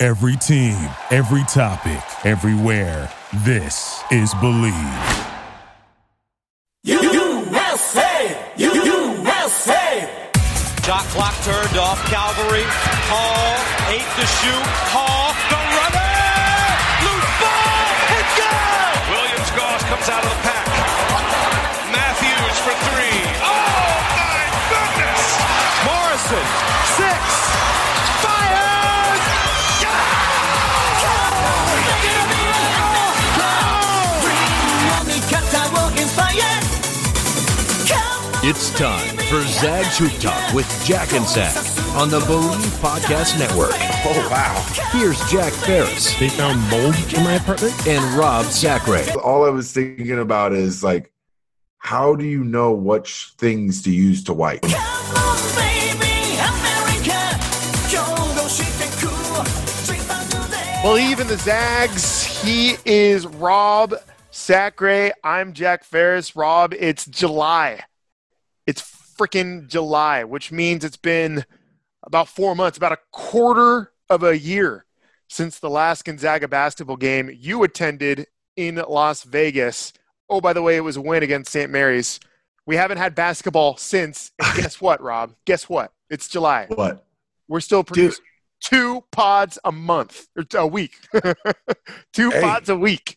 Every team, every topic, everywhere. This is Believe. USA! USA! Shot clock turned off. Calvary. Hall. Eight to shoot. Hall. The runner. Loose ball. And goal. Williams Goss comes out of the pack. Matthews for three. Oh, my goodness. Morrison. Six. It's time for Zag's Hoop Talk with Jack and Zag on the Believe Podcast Network. Oh, wow. Here's Jack Ferris They found mold in my apartment. and Rob Sacre. All I was thinking about is like, how do you know which things to use to wipe? Believe in the Zags. He is Rob Sacre. I'm Jack Ferris. Rob, it's July. It's freaking July, which means it's been about four months, about a quarter of a year since the last Gonzaga basketball game you attended in Las Vegas. Oh, by the way, it was a win against St. Mary's. We haven't had basketball since. And guess what, Rob? Guess what? It's July. What? We're still producing two pods a month or a week. two Hey. pods a week.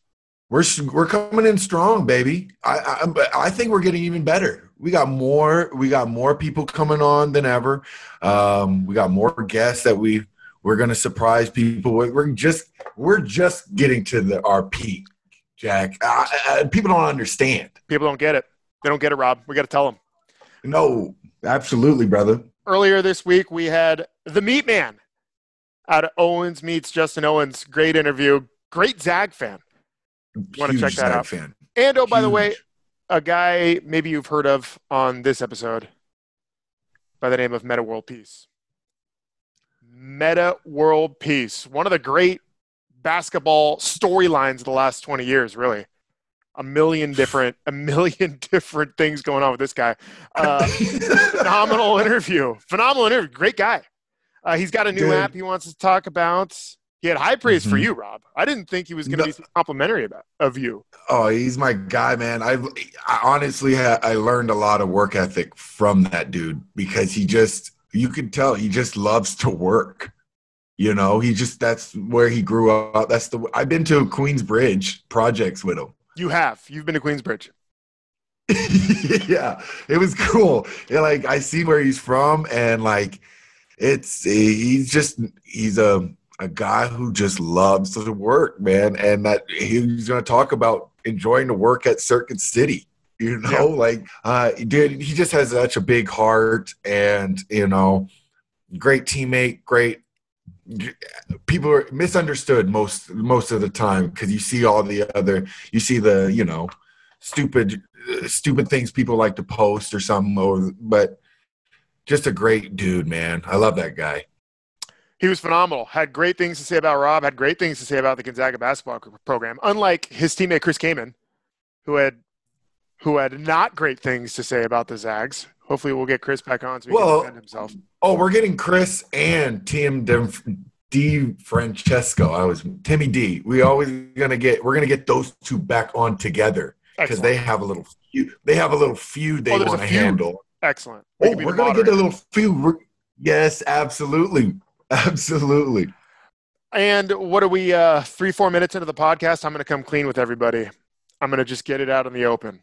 We're we're coming in strong, baby. I, I I think we're getting even better. We got more. We got more people coming on than ever. Um, we got more guests that we we're gonna surprise people. with. We're just we're just getting to the our peak, Jack. I, I, people don't understand. People don't get it. They don't get it, Rob. We got to tell them. No, absolutely, brother. Earlier this week, we had the Meat Man out of Owens meets Justin Owens. Great interview. Great Zag fan. Wanna check that Zag out. Fan. And oh, by the way, Huge. A guy maybe you've heard of on this episode by the name of Metta World Peace. Metta World Peace, one of the great basketball storylines of the last 20 years, really. A million different, a million different things going on with this guy. Uh, phenomenal interview. Phenomenal interview. Great guy. Uh, he's got a new Dude. app he wants to talk about. He had high praise for Mhm. you, Rob. I didn't think he was going to No. be complimentary about of you. Oh, he's my guy, man. I, I honestly, ha- I learned a lot of work ethic from that dude because he just, you could tell he just loves to work. You know, he just, that's where he grew up. That's the, I've been to Queensbridge projects with him. You have. You've been to Queensbridge. yeah, it was cool. Yeah, like I see where he's from, and like it's he's just he's a a guy who just loves to work, man, and that he's going to talk about enjoying the work at Circuit City. You know, Yeah. like uh, dude, he just has such a big heart, and you know, great teammate, great. People are misunderstood most most of the time because you see all the other, you see the you know, stupid stupid things people like to post or something or but just a great dude man i love that guy He was phenomenal. Had great things to say about Rob. Had great things to say about the Gonzaga basketball program. Unlike his teammate Chris Kaman, who had who had not great things to say about the Zags. Hopefully, we'll get Chris back on so he Well- can defend himself. oh we're getting chris and tim DiFrancesco i was timmy d we always gonna get we're gonna get those two back on together because they have a little feud they have a little feud they Oh, a want to handle Excellent. Oh, we're gonna get a little feud yes absolutely absolutely And what are we? Uh, three, four minutes into the podcast, I'm going to come clean with everybody. I'm going to just get it out in the open.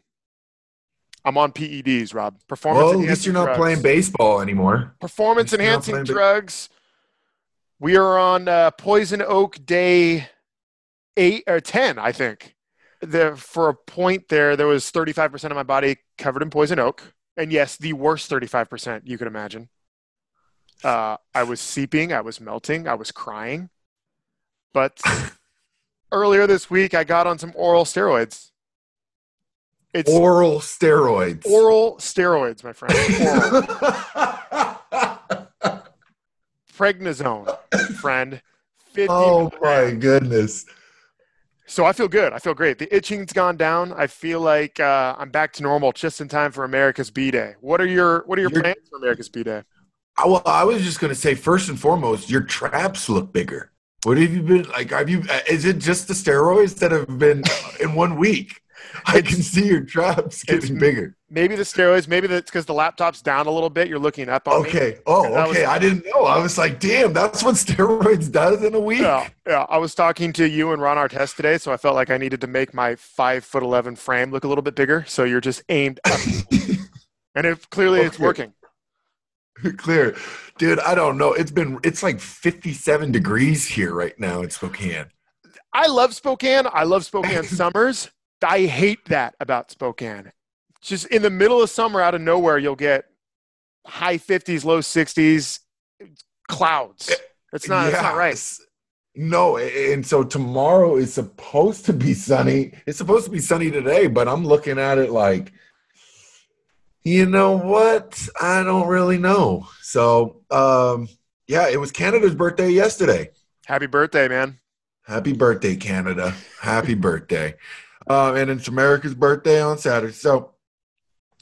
I'm on PEDs, Rob. Performance well at least you're not drugs. playing baseball anymore Performance enhancing drugs. We are on uh, Poison Oak Day eight or ten, I think. There for a point there, there was 35% of my body covered in poison oak, and yes, the worst 35% you could imagine. Uh, I was seeping, I was melting, I was crying. But earlier this week, I got on some oral steroids. It's Oral steroids. oral steroids, my friend. Oral. Prednisone, friend. 50 oh my goodness. So I feel good. I feel great. The itching's gone down. I feel like uh, I'm back to normal just in time for America's B Day. What are your What are your You're- plans for America's B Day? I, well, I was just gonna say first and foremost, your traps look bigger. What have you been like? Have you? uh, Is it just the steroids that have been in one week? I can see your traps getting bigger. Maybe the steroids. Maybe that's because the laptop's down a little bit. You're looking up on me. Okay. Oh, That was- okay. I didn't know. I was like, damn, that's what steroids does in a week. Yeah, yeah. I was talking to you and Ron Artest today, so I felt like I needed to make my five foot eleven frame look a little bit bigger. So you're just aimed up, and it clearly it's working. Clear, dude. I don't know. It's been it's like 57 degrees here right now in Spokane. I love Spokane. I love Spokane summers. I hate that about Spokane. Just in the middle of summer, out of nowhere, you'll get high 50s, low 60s, clouds. Eh, that's not, that's not right. No, and so tomorrow is supposed to be sunny. It's supposed to be sunny today, but I'm looking at it like, you know what? I don't really know. So, um, yeah, it was Canada's birthday yesterday. Happy birthday, man. Happy birthday, Canada. Happy birthday. Um, and it's America's birthday on Saturday. So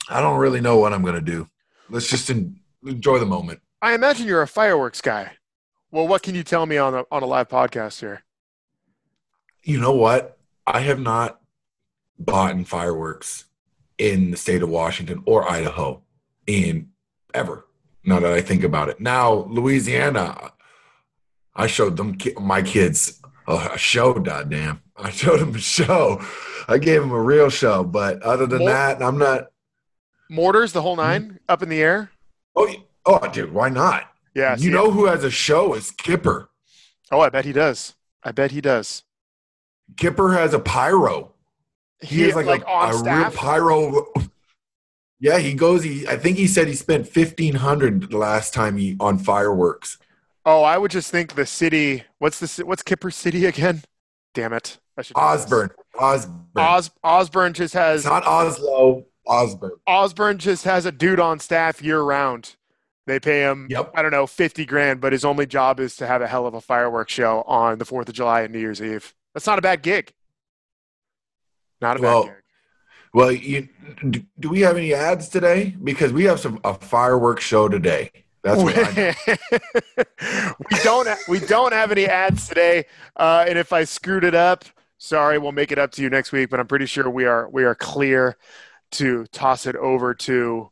I don't really know what I'm going to do. Let's just en- enjoy the moment. I imagine you're a fireworks guy. Well, what can you tell me on a, on a live podcast here? You know what? I have not bought in fireworks in the state of Washington or Idaho in ever. Now that I think about it. Now, Louisiana, I showed them my kids a show, goddamn. I showed them a show. I gave them a real show. But other than Well- that, I'm not. Mortars, the whole hmm? 9 up in the air? Oh, oh, dude, why not? Yeah. you know who has a show is Kipper. Oh, I bet he does. I bet he does. Kipper has a pyro. He, has like, a, on a real pyro. Yeah, he goes. He, I think he said he spent fifteen hundred the last time he on fireworks. Oh, I would just think the city. What's the what's Kipper City again? Damn it! I should. Osborne, Osborne. Os, Osborne just has it's not Oslo. Osborne. Osborne just has a dude on staff year round. They pay him, Yep. I don't know, fifty grand, but his only job is to have a hell of a fireworks show on the Fourth of July and New Year's Eve. That's not a bad gig. Not a Well, bad gig. Well, you, do, do we have any ads today? Because we have some a fireworks show today. That's what I know. we don't ha- we don't have any ads today, uh, and if I screwed it up, sorry. We'll make it up to you next week. But I'm pretty sure we are we are clear to toss it over to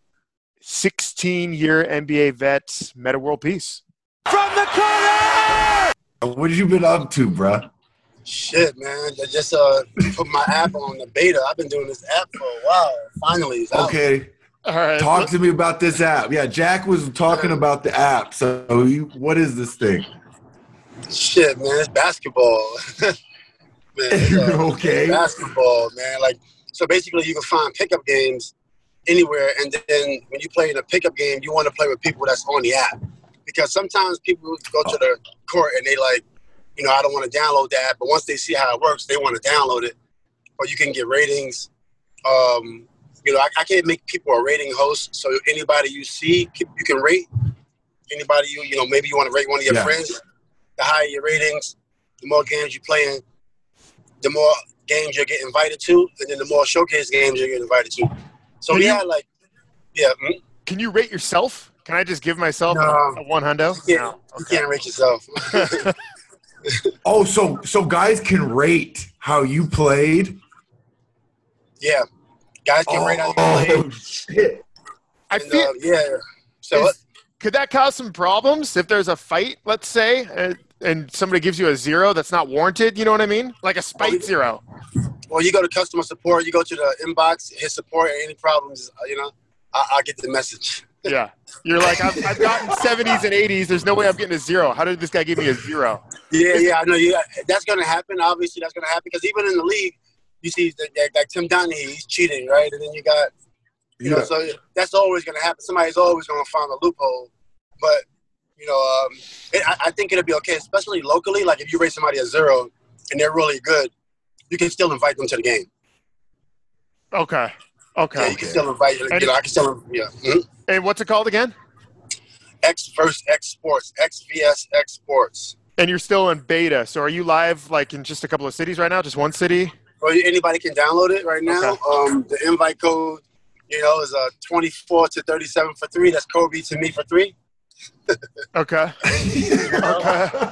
16 year NBA vet Metta World Peace. From the corner! What have you been up to, bruh? Shit, man. I just uh, put my app on the beta. I've been doing this app for a while. Finally, it's out. Okay, All right, talk to me about this app. Yeah, Jack was talking about the app. So, you, what is this thing? Shit, man. It's basketball. man, it's, uh, Okay. Basketball, man. Like, so basically, you can find pickup games anywhere, and then when you play in a pickup game, you want to play with people that's on the app because sometimes people go to the court and they like, you know, I don't want to download that, but once they see how it works, they want to download it. Or you can get ratings. Um, you know, I, I can't make people a rating host, so anybody you see, you can rate. Anybody you, you know, maybe you want to rate one of your Yeah. friends. The higher your ratings, the more games you playing, the more games you get invited to, and then the more showcase games you get invited to. So Can we you- like, yeah, mm, Can you rate yourself? Can I just give myself No. a, a one hundo? you No. can't, you can't rate yourself. Oh, so so guys can rate how you played. yeah, guys can rate how you play. Oh shit! I And, feel. uh, yeah. So Is- could that cause some problems if there's a fight, let's say, and, and somebody gives you a zero that's not warranted? You know what I mean? Like a spite zero. Well, you go to customer support, you go to the inbox, hit support, any problems, uh, you know, I, I'll get the message. Yeah. You're like, I've, I've gotten 70s and 80s. There's no way I'm getting a zero. How did this guy give me a zero? Yeah, yeah, I know. Yeah, that's going to happen. Obviously, that's going to happen because even in the league, you see that, that, like Tim Donaghy, he's cheating, right? And then you got, you know, so that's always going to happen. Somebody's always going to find a loophole. But You know, um, it, I, I think it'll be okay, especially locally. Like if you rate somebody a zero and they're really good, you can still invite them to the game. Okay. Okay. Yeah, you can still invite. You know, I can still. Yeah. Mhm. And what's it called again? X versus X Sports. XVS X Sports. And you're still in beta. So are you live like in just a couple of cities right now? Just one city? Or anybody can download it right now. Okay. Um, the invite code, you know, is uh, 24 to 37 for three. That's Kobe to me for three. Okay. okay.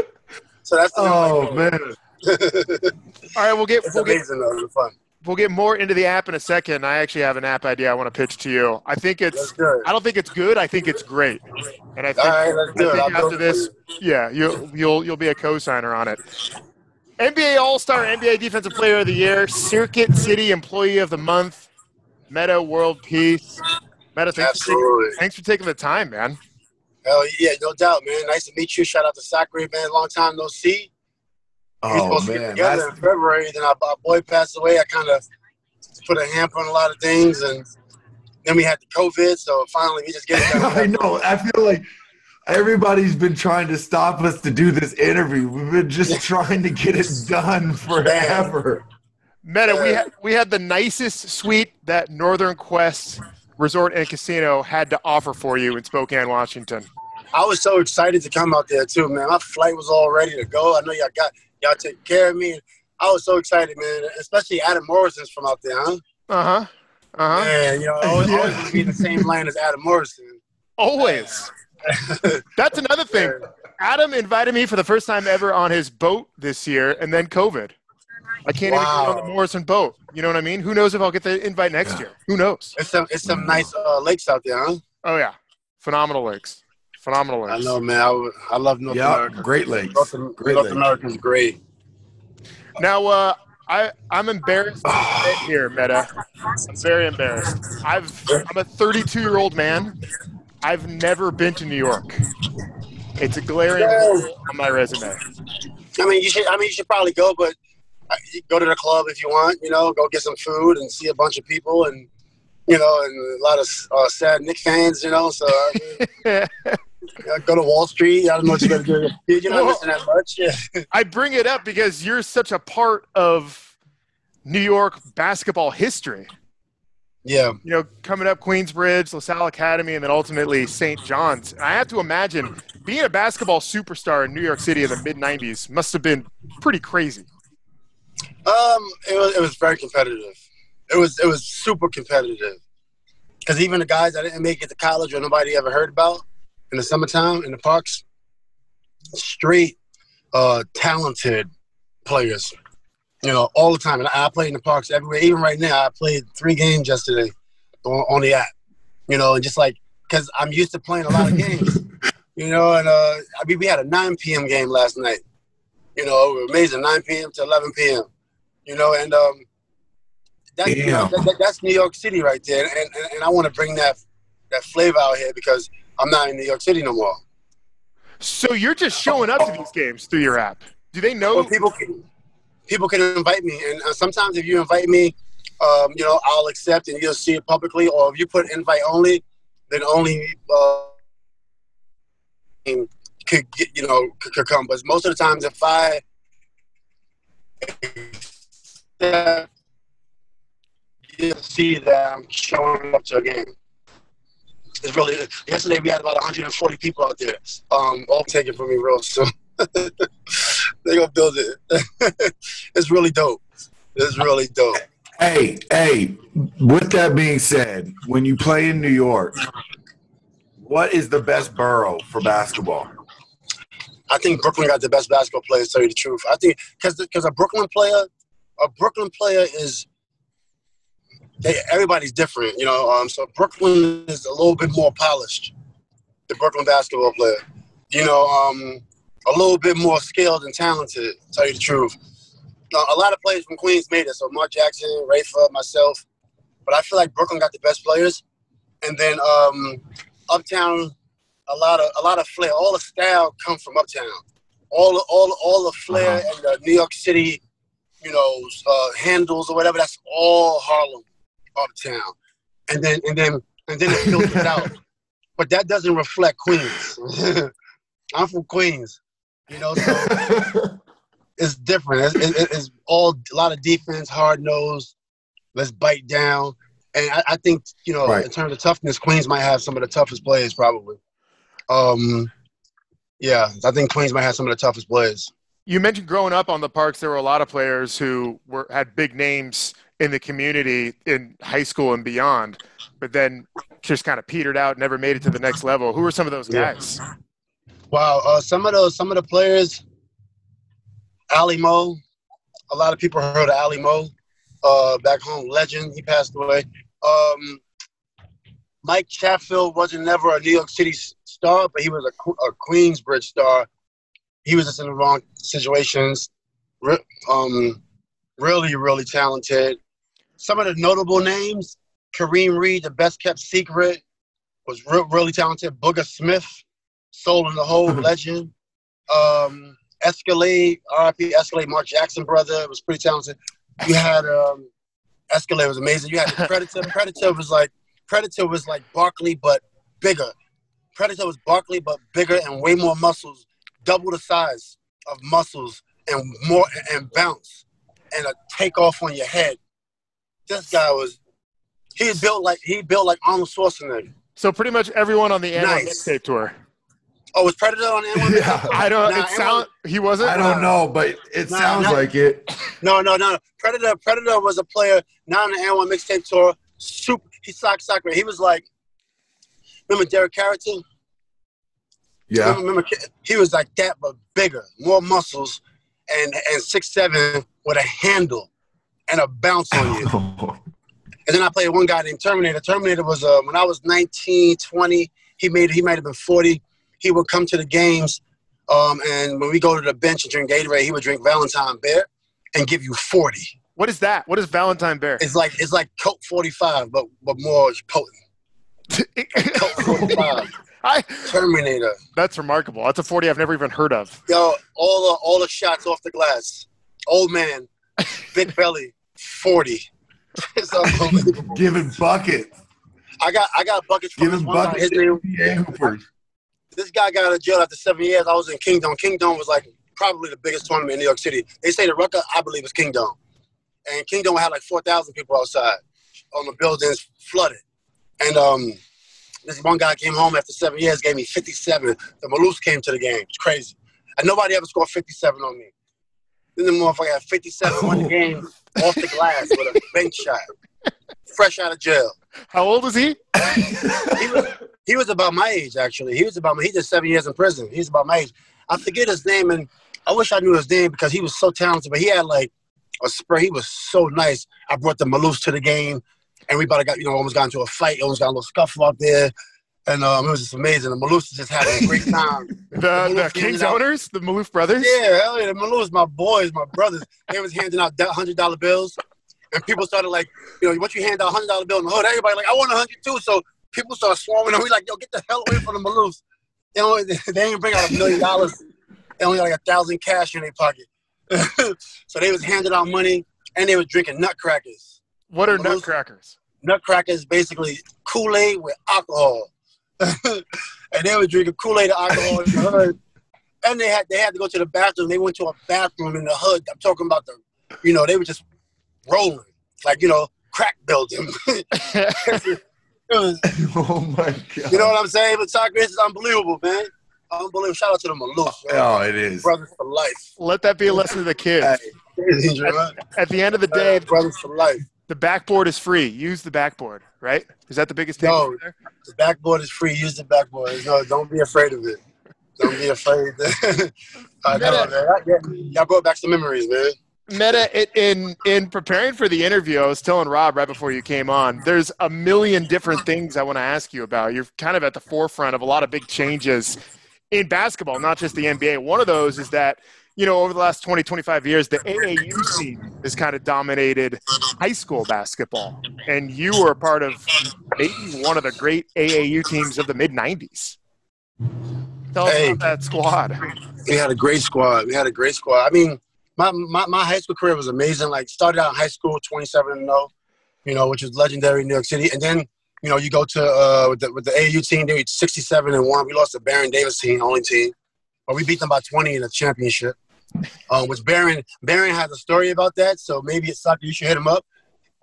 So that's the Oh man. All right, we'll get It's we'll get amazing though. It's fun. We'll get more into the app in a second. I actually have an app idea I want to pitch to you. I think it's good. I don't think it's good. I think it's great. And I think, right, I think after build it for this, yeah, you'll you'll you'll be a co-signer on it. NBA All-Star, NBA Defensive Player of the Year, Circuit City Employee of the Month, Metta World Peace. Metta, thanks for, taking, thanks for taking the time, man. Hell yeah, no doubt, man. Nice to meet you. Shout out to Sacre, man. Long time no see. We were Oh supposed to get man. together That's- in February. Then our, our boy passed away. I kind of put a hamper on a lot of things, and then we had the COVID. So finally, we just get. I know. I feel like everybody's been trying to stop us to do this interview. We've been just trying to get it done forever. Metta, we Yeah. had we had the nicest suite that Northern Quest Resort and Casino had to offer for you in Spokane, Washington. I was so excited to come out there too, man. My flight was all ready to go. I know y'all got y'all take care of me. I was so excited, man. Especially Adam Morrison's from out there, huh? Uh huh. Uh huh. Man, you know, I always, Yeah. always want to be in the same lane as Adam Morrison. Always. That's another thing. Adam invited me for the first time ever on his boat this year, and then COVID. I can't even Wow. get on the Morrison boat. You know what I mean? Who knows if I'll get the invite next year? Who knows? It's some it's some nice uh, lakes out there, huh? Oh yeah, phenomenal lakes. Phenomenal I lakes. know, man. I, I love North Yeah, America. Great Lakes. North, Great North Lakes. America's great. Now, uh, I I'm embarrassed to admit here, Metta. I'm very embarrassed. I've I'm a 32 year old man. I've never been to New York. It's a glaring hole on my resume. I mean, you should. I mean, you should probably go, but uh, go to the club if you want. You know, go get some food and see a bunch of people, and you know, and a lot of uh, sad Nick fans. You know, so I mean, yeah, go to Wall Street. I don't know what you're gonna do. You're not missing that much. Yeah. I bring it up because you're such a part of New York basketball history. Yeah. You know, coming up Queensbridge, LaSalle Academy, and then ultimately St. John's. And I have to imagine being a basketball superstar in New York City in the mid 90s must have been pretty crazy. Um, it was it was very competitive. It was it was super competitive. Because even the guys that didn't make it to college or nobody ever heard about in the summertime in the parks, straight uh, talented players. You know, all the time. And I play in the parks everywhere. Even right now, I played three games yesterday on, on the app. You know, and just like because I'm used to playing a lot of games. You know, and uh, I mean, we had a 9 p.m. game last night. You know, it was amazing, 9 p.m. to 11 p.m you know, and um, that's you know, that, that- that's New York City right there, and, and, and I want to bring that that flavor out here because I'm not in New York City no more. So you're just showing up to these games through your app. Do they know? Well, people can people can invite me, and uh, sometimes if you invite me, um, you know, I'll accept, and you'll see it publicly. Or if you put invite only, then only uh, could get, you know could, could come. But most of the times, if I you'll see that I'm showing up to a game. It's really yesterday we had about 140 people out there. Um, all taken from me real soon. they gonna build it. it's really dope. It's really dope. Hey, hey, with that being said, when you play in New York, what is the best borough for basketball? I think Brooklyn got the best basketball players. To tell you the truth, I think because because a Brooklyn player, a Brooklyn player is they everybody's different, you know. Um, so Brooklyn is a little bit more polished. The Brooklyn basketball player, you know, um, a little bit more skilled and talented. To tell you the truth, Now, a lot of players from Queens made it. So Mark Jackson, Rafer, myself, but I feel like Brooklyn got the best players, and then um, Uptown a lot of a lot of flair. All the style come from uptown. All the, all all the flair and the New York City, you know, uh, handles or whatever. That's all Harlem, uptown. And then and then and then it filters out. but that doesn't reflect Queens. I'm from Queens, you know, so it's different. It's, it's, all a lot of defense, hard nose. Let's bite down, and I, I think you know, right. in terms of toughness, Queens might have some of the toughest players probably. Um, yeah, I think Queens might have some of the toughest players. You mentioned growing up on the parks, there were a lot of players who were had big names in the community in high school and beyond, but then just kind of petered out, never made it to the next level. Who were some of those guys? Yeah. Wow, uh, some of those, some of the players, Ali Mo. A lot of people heard of Ali Mo. Uh, back home, legend. He passed away. Um, Mike Chatfield wasn't never a New York City star, but he was a, a Queensbridge star. He was just in the wrong situations. Um, really, really talented. Some of the notable names: Kareem Reed, the best kept secret, was re- really talented. Booger Smith, Soul in the Hole, legend. Um, Escalade, RIP Escalade, Mark Jackson brother, was pretty talented. You had um, Escalade was amazing. You had Predator. Predator was like Predator was like Barkley but bigger. Predator was Barkley but bigger and way more muscles, double the size of muscles and more and bounce and a takeoff on your head. This guy was he built like he built like Arnold Schwarzenegger. So pretty much everyone on the AND1 mixtape tour. Oh, was Predator on AND1? yeah. I don't. Nah, it sound he wasn't. I don't know, but it nah, sounds nah, like it. No, no, no. Predator. Predator was a player not on the AND1 mixtape tour. Super. He socked soccer. He was like. Remember Derek Carrington? Yeah. Remember, remember, he was like that, but bigger, more muscles, and and six seven with a handle and a bounce on you. and then I played one guy named Terminator. Terminator was uh, when I was 19, 20. He made he might have been 40 he would come to the games, um, and when we go to the bench and drink Gatorade, he would drink Valentine Bear and give you 40. What is that? What is Valentine Bear? It's like it's like Colt 45, but but more potent. Colt 45. I, Terminator. That's remarkable. That's a 40 I've never even heard of. Yo, all the all the shots off the glass. Old man, big belly, 40. it's unbelievable. Giving buckets. I got I got buckets from Giving buckets. His this guy got out of jail after seven years. I was in Kingdom. Kingdom was like probably the biggest tournament in New York City. They say the record, I believe, is Kingdom. And Kingdom had like 4,000 people outside on the buildings flooded. And um, this one guy came home after seven years, gave me 57. The Maloofs came to the game. It's crazy. And nobody ever scored 57 on me. Then the motherfucker had 57 on the oh. game off the glass with a bench shot, fresh out of jail. How old is he? he was he was about my age actually. He was about my, he did seven years in prison. He's about my age. I forget his name and I wish I knew his name because he was so talented. But he had like a spray. He was so nice. I brought the Maloofs to the game. Everybody got you know almost got into a fight. Almost got a little scuffle out there. And um, it was just amazing. The Maloofs just had a great time. the, the, the Kings owners, the Maloof brothers? Yeah, hell yeah. The Maloofs, my boys, my brothers. They was handing out $100 bills and people started like, you know, once you hand out a hundred dollar bill in the hood, everybody like, I want a hundred too. So people start swarming, and we like, yo, get the hell away from the Maloofs. They only they ain't bring out a million dollars. They only got like a thousand cash in their pocket. so they was handing out money, and they was drinking nutcrackers. What are nutcrackers? Nutcrackers basically Kool Aid with alcohol, and they were drinking Kool Aid alcohol in the hood. And they had they had to go to the bathroom. They went to a bathroom in the hood. I'm talking about the, you know, they were just rolling, like you know, crack building. was, oh my god! You know what I'm saying? But soccer is unbelievable, man. Unbelievable. Shout out to the Maloof. Oh, it is. Brothers for life. Let that be a lesson to the kids. Hey, at, at, the end of the day, uh, brothers for life. The backboard is free. Use the backboard, right? Is that the biggest thing? No, the backboard is free. Use the backboard. No, don't be afraid of it. Don't be afraid. I know, man. Y'all brought back some memories, man. Metta, in in preparing for the interview, I was telling Rob right before you came on. There's a million different things I want to ask you about. You're kind of at the forefront of a lot of big changes in basketball, not just the NBA. One of those is that you know over the last 20, 25 years, the AAU scene has kind of dominated high school basketball, and you were part of maybe one of the great AAU teams of the mid '90s. Tell hey, us about that squad. We had a great squad. We had a great squad. I mean my, my, my high school career was amazing. Like started out in high school, 27 and 0, you know, which was legendary in New York City. And then you know, you go to uh, with the with the AAU team, they were 67 and one. We lost to Baron Davis team, only team, but we beat them by 20 in the championship. Um, which Baron Baron has a story about that, so maybe it's something you should hit him up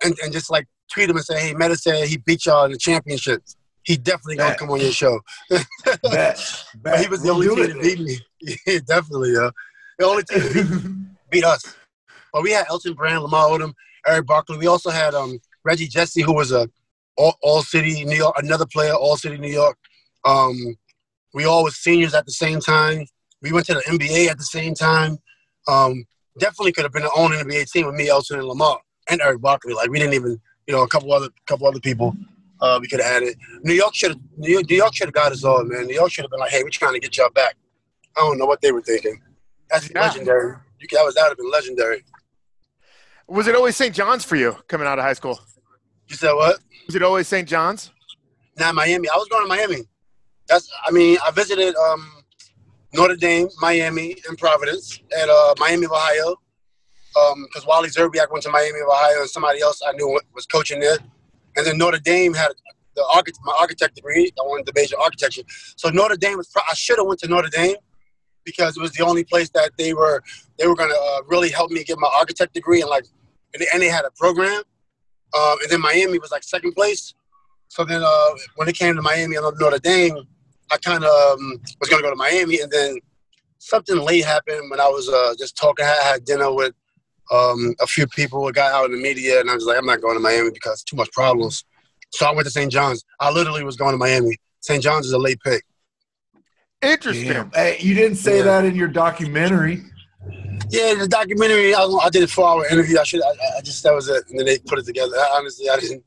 and, and just like tweet him and say, "Hey, Metta said he beat y'all in the championship. He definitely gonna Bet. come on your show." Bet. But he was the only team to beat me. Yeah, definitely, yeah. The only team to beat, beat us. But we had Elton Brand, Lamar Odom, Erick Barkley. We also had um, Reggie Jesse, who was a all, all city New York, another player, all city New York. Um, we all was seniors at the same time. We went to the NBA at the same time. Um, definitely could have been an own NBA team with me, Elton, and Lamar, and Erick Barkley. Like we didn't even, you know, a couple other couple other people. Uh, we could have added. New York should New York, New York should have got us all, man. New York should have been like, hey, we're trying to get y'all back. I don't know what they were thinking. That's Yeah. legendary. You, that was that would have been legendary. Was it always St. John's for you coming out of high school? You said what? Was it always St. John's? Nah, Miami. I was going to Miami. That's. I mean, I visited um, Notre Dame, Miami, and Providence, and uh, Miami of Ohio. Because Wally Szczerbiak went to Miami of Ohio, and somebody else I knew was coaching there. And then Notre Dame had the my architect degree. I wanted to major architecture. So Notre Dame was. Pro- I should have went to Notre Dame because it was the only place that they were they were going to uh, really help me get my architect degree and like and they, and they had a program. Um, and then Miami was like second place. So then uh, when it came to Miami and Notre Dame, I kind of um, was going to go to Miami, and then something late happened when I was uh, just talking. I had dinner with um, a few people, a guy out in the media, and I was like, I'm not going to Miami because too much problems. So I went to St. John's. I literally was going to Miami. St. John's is a late pick. Interesting. Damn. Hey, you didn't say Yeah. that in your documentary. Yeah, the documentary. I, I did a four-hour interview. I should. I, I just that was it, and then they put it together. I, honestly, I didn't.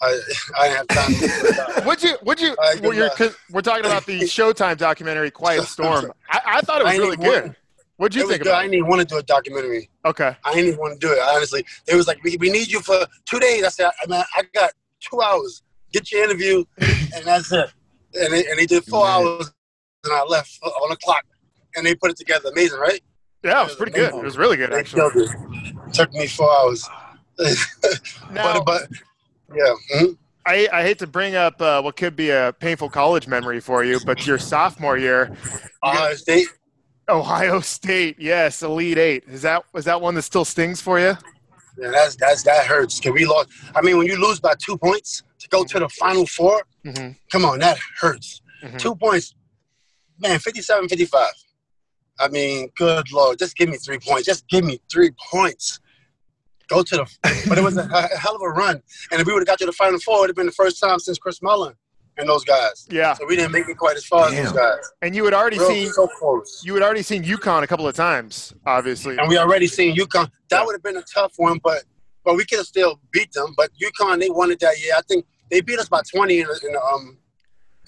I, I have time. To put it out. Would you? Would you? All right, well, you're, uh, luck. 'cause we're talking about the Showtime documentary, Quiet Storm. I, I thought it was really good. What'd you it was think good. I didn't even want to do a documentary. Okay. I didn't even want to do it. Honestly, they was like, we, we need you for two days. I said, I, man, I got two hours. Get your interview, and that's it. And they, and they did four Man. hours, and I left on the clock. And they put it together. Amazing, right? Yeah, it was pretty good. It was really good, They actually. it. Took me four hours. Now, but, but yeah, mhm. I, I hate to bring up uh, what could be a painful college memory for you, but your sophomore year, Ohio State. Ohio State, yes, Elite Eight. Is that was that one that still stings for you? Yeah, that's that's that hurts. Cause we lost. I mean, when you lose by two points to go to the final 4 Mm-hmm. come on, that hurts. Mhm. Two points, man, 57, 55. I mean, good lord, just give me three points. Just give me three points. Go to the. But it was a, a hell of a run, and if we would have got to the final four, it would have been the first time since Chris Mullin and those guys. Yeah, So we didn't make it quite as far as those guys. and you had already Real, seen so close. you had already seen UConn a couple of times, obviously. and we already seen UConn. That would have been a tough one, but but we could have still beat them. But UConn, they won it that year. I think they beat us by twenty in the, in the um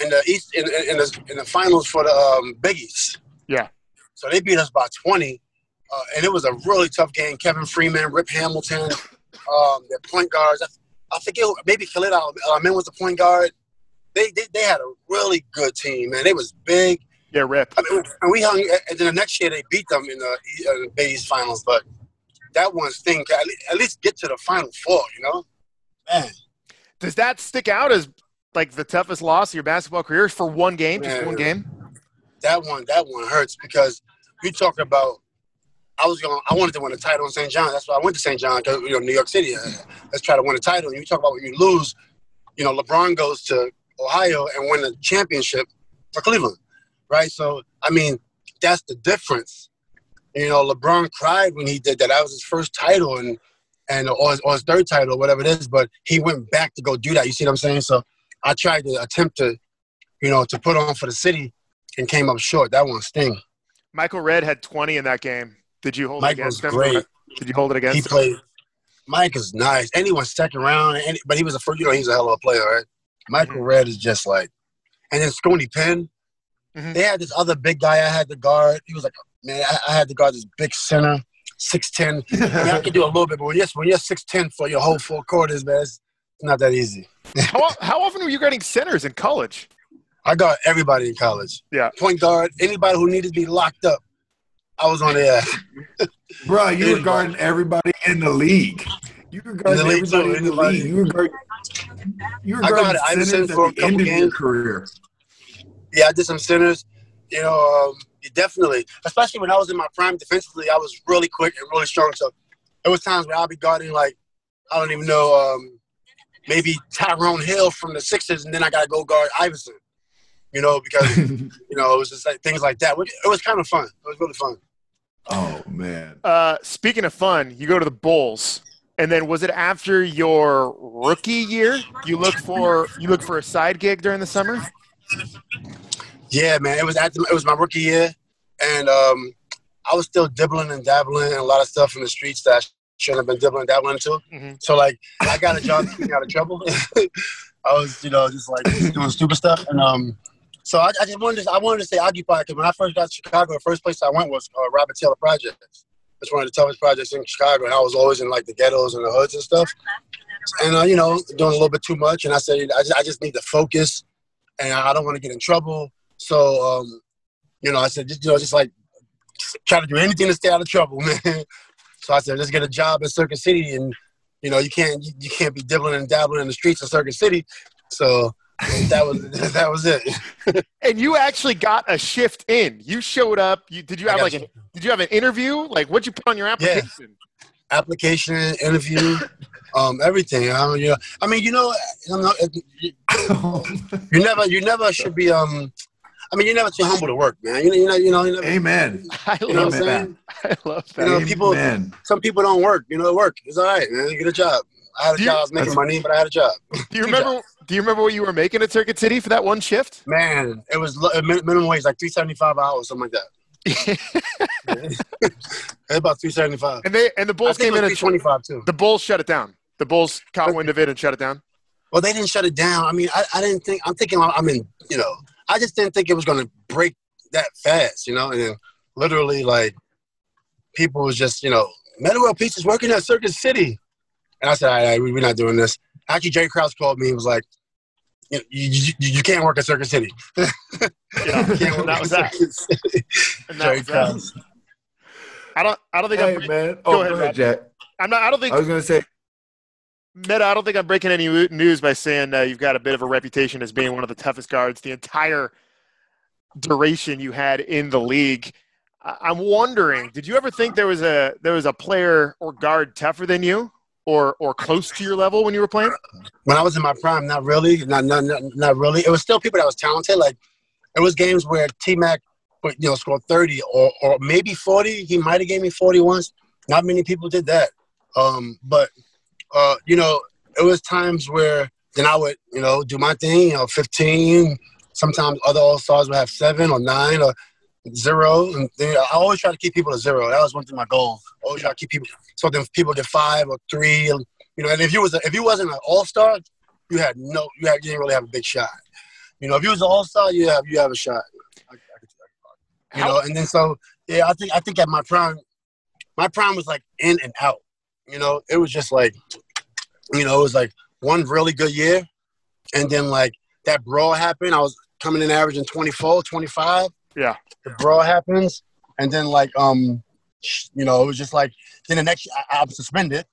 in the east in, in, in the in the finals for the um, Big East. Yeah. So they beat us by twenty, uh, and it was a really tough game. Kevin Freeman, Rip Hamilton, um, their point guards. I, I forget who- maybe Khalid El-Amin was the point guard. They, they they had a really good team, man. It was big. Yeah, Rip. I mean, and we hung, and then the next year they beat them in the, uh, the Big East finals. But that one's thing, at least, at least get to the final four, you know? Man, Does that stick out as like the toughest loss of your basketball career for one game, just one game? that one, that one hurts because you talk about. I was going. I wanted to win a title in St. John. That's why I went to St. John you know New York City. Uh, Let's try to win a title. And you talk about when you lose. You know, LeBron goes to Ohio and win the championship for Cleveland, right? So I mean, that's the difference. You know, LeBron cried when he did that. That was his first title, and and or his, or his third title, whatever it is. But he went back to go do that. You see what I'm saying? So I tried to attempt to, you know, to put on for the city, and came up short. That one sting. Michael Redd had 20 in that game. Did you hold Mike it was against him? great. Did you hold it against He him? played. Mike is nice. Anyone second round, any, but he was a first. You know, he's a hell of a player, right? Michael Mhm. Redd is just like, and then Scoonie Penn. Mhm. They had this other big guy I had to guard. He was like, man, I, I had to guard this big center, six ten. I, could do a little bit, but when you're when you're six ten for your whole four quarters, man, it's, it's not that easy. how, how often were you getting centers in college? I got everybody in college. Yeah. Point guard, anybody who needed to be locked up, I was on their ass. Bro, you were guarding everybody in the league. You were guarding everybody in the league. You were guarding, you were guarding Iverson for a couple games. career. Yeah, I did some centers. You know, um, definitely. Especially when I was in my prime defensively, I was really quick and really strong. So there was times where I'd be guarding like I don't even know, um, maybe Tyrone Hill from the Sixers, and then I got to go guard Iverson. You know, because you know it was just like things like that. It was kind of fun. It was really fun. Oh man. Uh, speaking of fun, you go to the Bulls, and then was it after your rookie year? You look for you look for a side gig during the summer. Yeah, man. It was at the, it was my rookie year, and um, I was still dibbling and dabbling and a lot of stuff in the streets that I shouldn't have been dibbling and dabbling into. Mm-hmm. So like, I got a job keeping out of trouble. I was, you know, just like doing stupid stuff, and um, so I, I, just wanted to I wanted to stay occupied because when I first got to Chicago, the first place I went was uh, Robert Taylor Projects. It's one of the toughest projects in Chicago, and I was always in like the ghettos and the hoods and stuff. And uh, you know, doing a little bit too much, and I said I just, I just need to focus, and I don't want to get in trouble. So, um, you know, I said just you know, just like try to do anything to stay out of trouble, man. so I said just get a job in Circuit City, and you know, you can't you can't be dibbling and dabbling in the streets of Circuit City. So that was that was it. and you actually got a shift in. You showed up. You did you have like a, did you have an interview? Like what'd you put on your application? Yeah. Application, interview, um, everything. I mean, you know, I mean, you know, you, you never you never should be um I mean, you're never too humble to work, man. You know, you know, you know. You never, Amen. I you know love what I'm saying? I love that. You know, people. Some people don't work. You know, work. It's all right, man. Get a job. I had a do job, you, making money, but I had a job. Do you remember? Do you remember what you were making at Circuit City for that one shift? Man, it was minimum wage, like three seventy five hours, something like that. about three seventy five. And they and the Bulls came in at twenty five too. The Bulls shut it down. The Bulls caught wind of it and shut it down. Well, they didn't shut it down. I mean, I, I didn't think. I'm thinking. I mean, you know, I just didn't think it was going to break that fast, you know. And literally, like, people was just, you know, Metta World Peace is working at Circuit City. And I said, all right, we're not doing this. Actually, Jay Krause called me and was like, you, you, you, you can't work at Circuit City. yeah, that was that. And that was that. I don't. I don't think hey, I'm. Man. Oh, go ahead, go ahead Jack. I'm not. I don't think. I was going to say. Metta, I don't think I'm breaking any news by saying uh, you've got a bit of a reputation as being one of the toughest guards the entire duration you had in the league. I'm wondering, did you ever think there was a there was a player or guard tougher than you, or or close to your level when you were playing? When I was in my prime, not really, not not not, not really. It was still people that was talented. Like it was games where T Mac, you know, scored 30 or or maybe 40. He might have gave me 40 once. Not many people did that. Um, but uh, you know, it was times where then I would, you know, do my thing, you know, 15. Sometimes other All Stars would have seven or nine or zero. And then I always try to keep people to zero. That was one thing my goal. Always try to keep people so then people get five or three. And, you know, and if you was a, if you wasn't an All Star, you had no, you, had, you didn't really have a big shot. You know, if you was an All Star, you have you have a shot. You know, and then so yeah, I think I think at my prime, my prime was like in and out. You know, it was just like, you know, it was like one really good year. And then like that brawl happened. I was coming in averaging 24, 25. Yeah. The brawl happens. And then like, um, you know, it was just like, then the next, I, I'm suspended,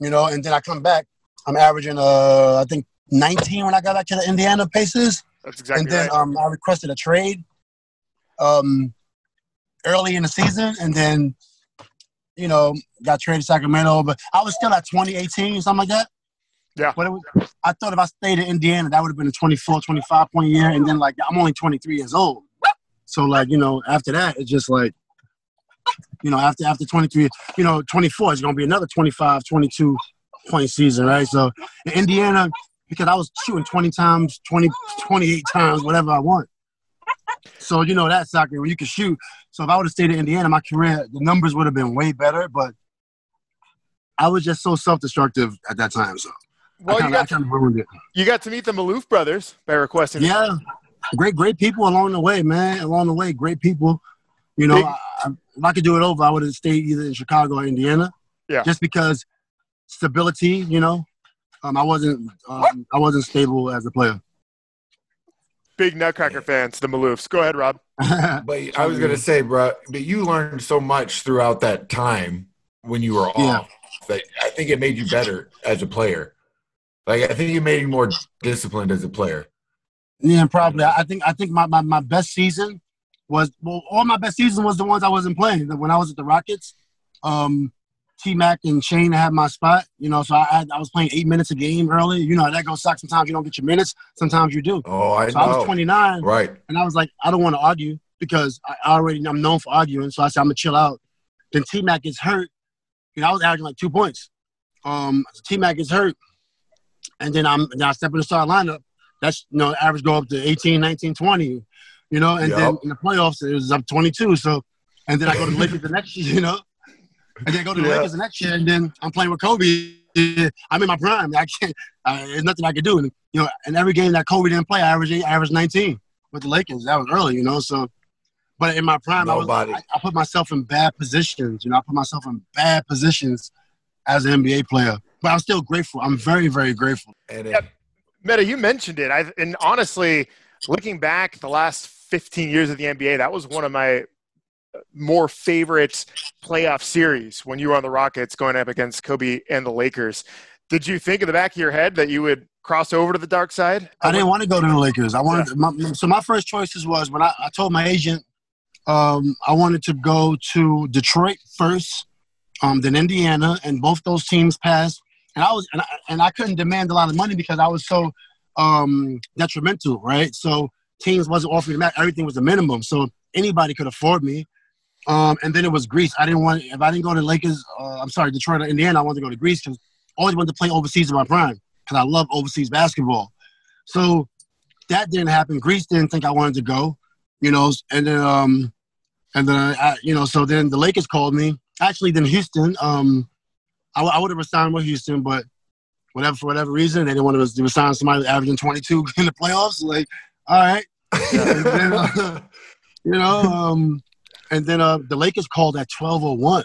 you know, and then I come back. I'm averaging, uh, I think 19 when I got back to the Indiana Pacers. That's exactly And then right. um, I requested a trade um, early in the season. And then you know, got traded to Sacramento, but I was still at 2018, something like that. Yeah. But it was, I thought if I stayed in Indiana, that would have been a 24, 25 point year. And then, like, I'm only 23 years old. So, like, you know, after that, it's just like, you know, after after 23, you know, 24 is going to be another 25, 22 point season, right? So, in Indiana, because I was shooting 20 times, 20, 28 times, whatever I want. So, you know, that soccer where you can shoot. So if I would have stayed in Indiana, my career, the numbers would have been way better. But I was just so self-destructive at that time. So well, kinda, you got to, you got to meet the Maloof brothers by requesting. Yeah, great, great people along the way, man. Along the way, great people. You know, I, I, if I could do it over, I would have stayed either in Chicago or Indiana. Yeah. Just because stability, you know, um, I wasn't, um, I wasn't stable as a player. Big Nutcracker fans, the Maloofs. Go ahead, Rob. but I was gonna say, bro, but you learned so much throughout that time when you were off. Yeah. that I think it made you better as a player. Like I think it made you more disciplined as a player. Yeah, probably. I think I think my, my, my best season was well, all my best season was the ones I wasn't playing. When I was at the Rockets, um, T Mac and Shane had my spot. You know, so I had, I was playing eight minutes a game early. You know, that goes suck. Sometimes you don't get your minutes. Sometimes you do. Oh, I so know. I was 29, Right. and I was like, I don't want to argue because I already I'm known for arguing. So I said I'm gonna chill out. Then T Mac gets hurt. You know, I was averaging like two points. Um, T Mac gets hurt, and then I'm then I step in the start lineup. That's you know, average go up to 18, 19, 20. You know, and then in the playoffs it was up 22. So, and then I go to the Lakers the next year. You know, and then I go to the Yeah. Lakers the next year, and then I'm playing with Kobe. I'm in my prime. I can't. Uh, there's nothing I can do. And you know, and every game that Kobe didn't play, I averaged I averaged 19 with the Lakers. That was early, you know. So, but in my prime, I was Nobody. I, I put myself in bad positions. You know, I put myself in bad positions as an NBA player. But I'm still grateful. I'm very, very grateful. And Yeah. Metta, you mentioned it. I and honestly, looking back the last 15 years of the NBA, that was one of my more favorite playoff series when you were on the Rockets going up against Kobe and the Lakers. Did you think in the back of your head that you would cross over to the dark side? I didn't want to go to the Lakers. I wanted my, so my first choices was when I, I told my agent um, I wanted to go to Detroit first, um, then Indiana, and both those teams passed. And I was and I, and I couldn't demand a lot of money because I was so um, detrimental, right? So teams wasn't offering that. Everything was a minimum, so anybody could afford me. Um, and then it was Greece. I didn't want if I didn't go to Lakers. Uh, I'm sorry, Detroit or Indiana. I wanted to go to Greece because I always wanted to play overseas in my prime because I love overseas basketball. So that didn't happen. Greece didn't think I wanted to go, you know, and then um, and then I, you know, so then the Lakers called me. Actually, then Houston. Um, I, I would have resigned with Houston, but whatever for whatever reason they didn't want to resign somebody averaging 22 in the playoffs. Like, all right, And then, uh, you know, um, and then uh, the Lakers called at 12:01,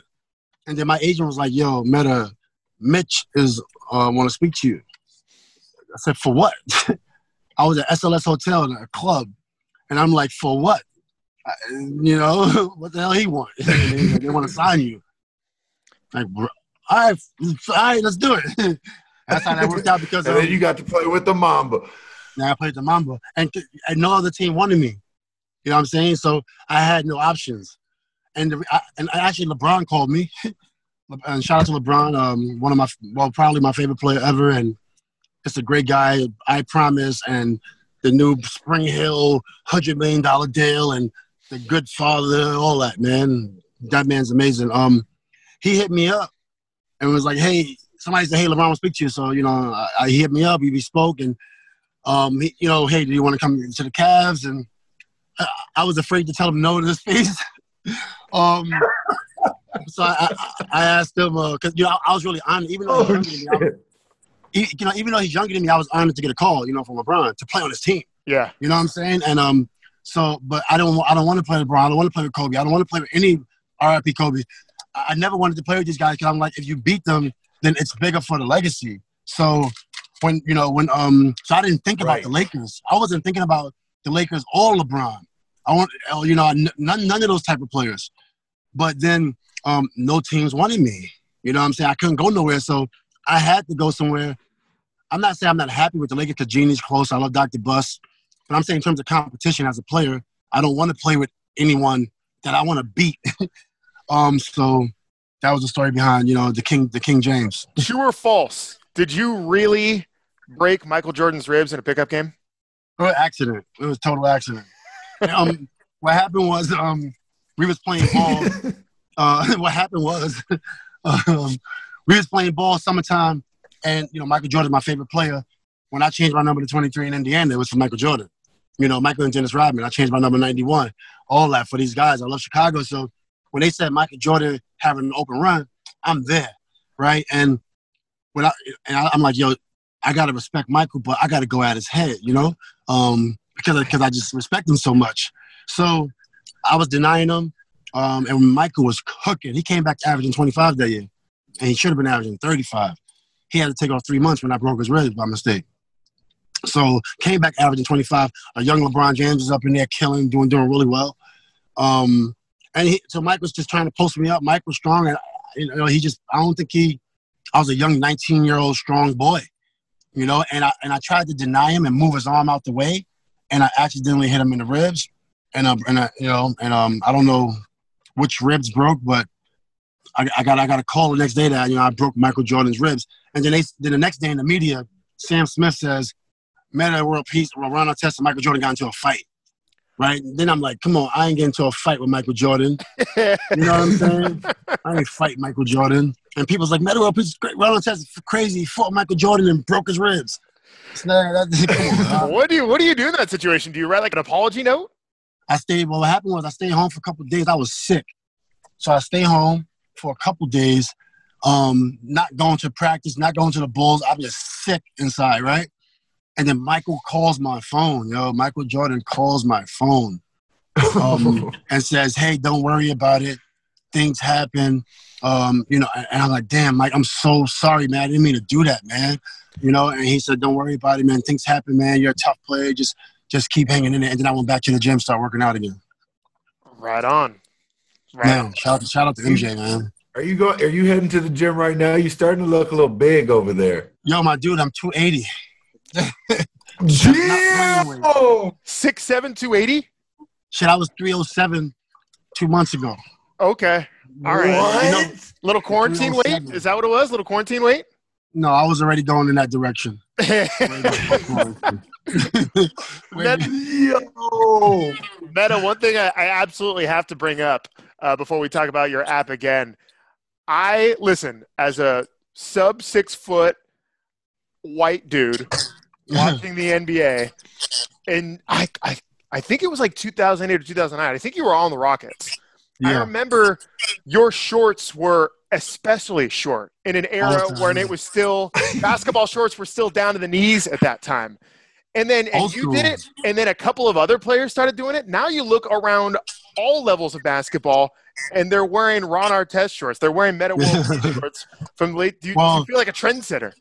and then my agent was like, "Yo, Metta, Mitch is uh, want to speak to you." I said, "For what?" I was at SLS Hotel in a club, and I'm like, "For what?" I, you know, what the hell he want? they, they want to sign you. Like, bro, all right, all right, let's do it. That's how that worked out because and um, then you got to play with the Mamba. now I played the Mamba, and, and no other team wanted me. You know what I'm saying? So I had no options. And the, I, and actually, LeBron called me. and shout out to LeBron, um, one of my well, probably my favorite player ever, and just a great guy. I promise, and the new Spring Hill hundred million dollar deal, and the good father, all that man. That man's amazing. Um, he hit me up and it was like, "Hey, somebody said, hey, LeBron will speak to you." So you know, I, I hit me up. We spoke, and um, he, you know, hey, do you want to come to the Cavs? And I, I was afraid to tell him no to his face. um, so I, I, I asked him because you know I, was really honored, even though he's Oh, younger than me. I was, he, you know, even though he's younger than me, I was honored to get a call, you know, from LeBron to play on his team. Yeah. You know what I'm saying? And um, so, but I don't, I don't want to play with LeBron. I don't want to play with Kobe. I don't want to play with any RIP Kobe. I, never wanted to play with these guys because I'm like, if you beat them, then it's bigger for the legacy. So when you know when um, so I didn't think about Right. the Lakers. I wasn't thinking about the Lakers or LeBron. I want, uh, you know, none, none of those type of players. But then um, no teams wanted me. You know what I'm saying? I couldn't go nowhere, so I had to go somewhere. I'm not saying I'm not happy with the Lakers because Jeanie's close. I love Dr. Buss. But I'm saying in terms of competition as a player, I don't want to play with anyone that I want to beat. um, so that was the story behind, you know, the King the King James. True or false? Did you really break Michael Jordan's ribs in a pickup game? It was accident. It was total accident. And, um, what happened was um, we was playing ball. uh, what happened was um, we was playing ball summertime, and you know Michael Jordan, my favorite player. When I changed my number to 23 in Indiana, it was for Michael Jordan. You know, Michael and Dennis Rodman. I changed my number to 91. All that for these guys. I love Chicago, so when they said Michael Jordan having an open run, I'm there, right? And when I and I, I'm like, yo, I gotta respect Michael, but I gotta go at his head, you know, um, because because I just respect him so much. So I was denying him, um, and Michael was cooking, he came back averaging 25 that year, and he should have been averaging 35. He had to take off three months when I broke his ribs by mistake. So came back averaging 25. A young LeBron James was up in there killing, doing doing really well. Um, and he, so Mike was just trying to post me up. Mike was strong, and you know he just I don't think he I was a young 19 year old strong boy, you know, and I and I tried to deny him and move his arm out the way, and I accidentally hit him in the ribs, and uh, and I, you know, and um, I don't know which ribs broke, but I, I got I got a call the next day that you know I broke Michael Jordan's ribs, and then they then the next day in the media, Sam Smith says, "Man, "Metta World Peace, Ron Artest and Michael Jordan got into a fight." Right then, I'm like, "Come on, I ain't getting into a fight with Michael Jordan." you know what I'm saying? I ain't fight Michael Jordan. And people's like, Metta World Peace is great. Artest is crazy. He fought Michael Jordan and broke his ribs. Nah, on, what do you What do you do in that situation? Do you write like an apology note? I stayed. Well, what happened was I stayed home for a couple days. I was sick, so I stayed home for a couple days, um, not going to practice, not going to the Bulls. I'm just sick inside, right? And then Michael calls my phone, yo. Michael Jordan calls my phone um, and says, "Hey, don't worry about it. Things happen." Um, you know, and I'm like, "Damn, Mike, I'm so sorry, man. I didn't mean to do that, man." You know, and he said, "Don't worry about it, man. Things happen, man. You're a tough player. Just, just keep hanging in there." And then I went back to the gym, start working out again. Right on. Right. Man, shout, shout out to MJ, man. Are you going? Are you heading to the gym right now? You're starting to look a little big over there. Yo, my dude, I'm 280. Damn! Six seven, two eighty. Shit, I was 307 two months ago. Okay. All right. What? You know, little quarantine weight? Is that what it was? Little quarantine weight? No, I was already going in that direction. Metta, Yo. Metta, one thing I, I absolutely have to bring up uh, before we talk about your app again. I listen as a sub six foot white dude watching the NBA, and I, I I think it was like 2008 or 2009. I think you were on the Rockets. Yeah. I remember your shorts were especially short in an era when it was still basketball shorts were still down to the knees at that time. And then and you did it, and then a couple of other players started doing it. Now you look around all levels of basketball, and they're wearing Ron Artest shorts. They're wearing Metta World shorts from late. Do you, well, do you feel like a trendsetter?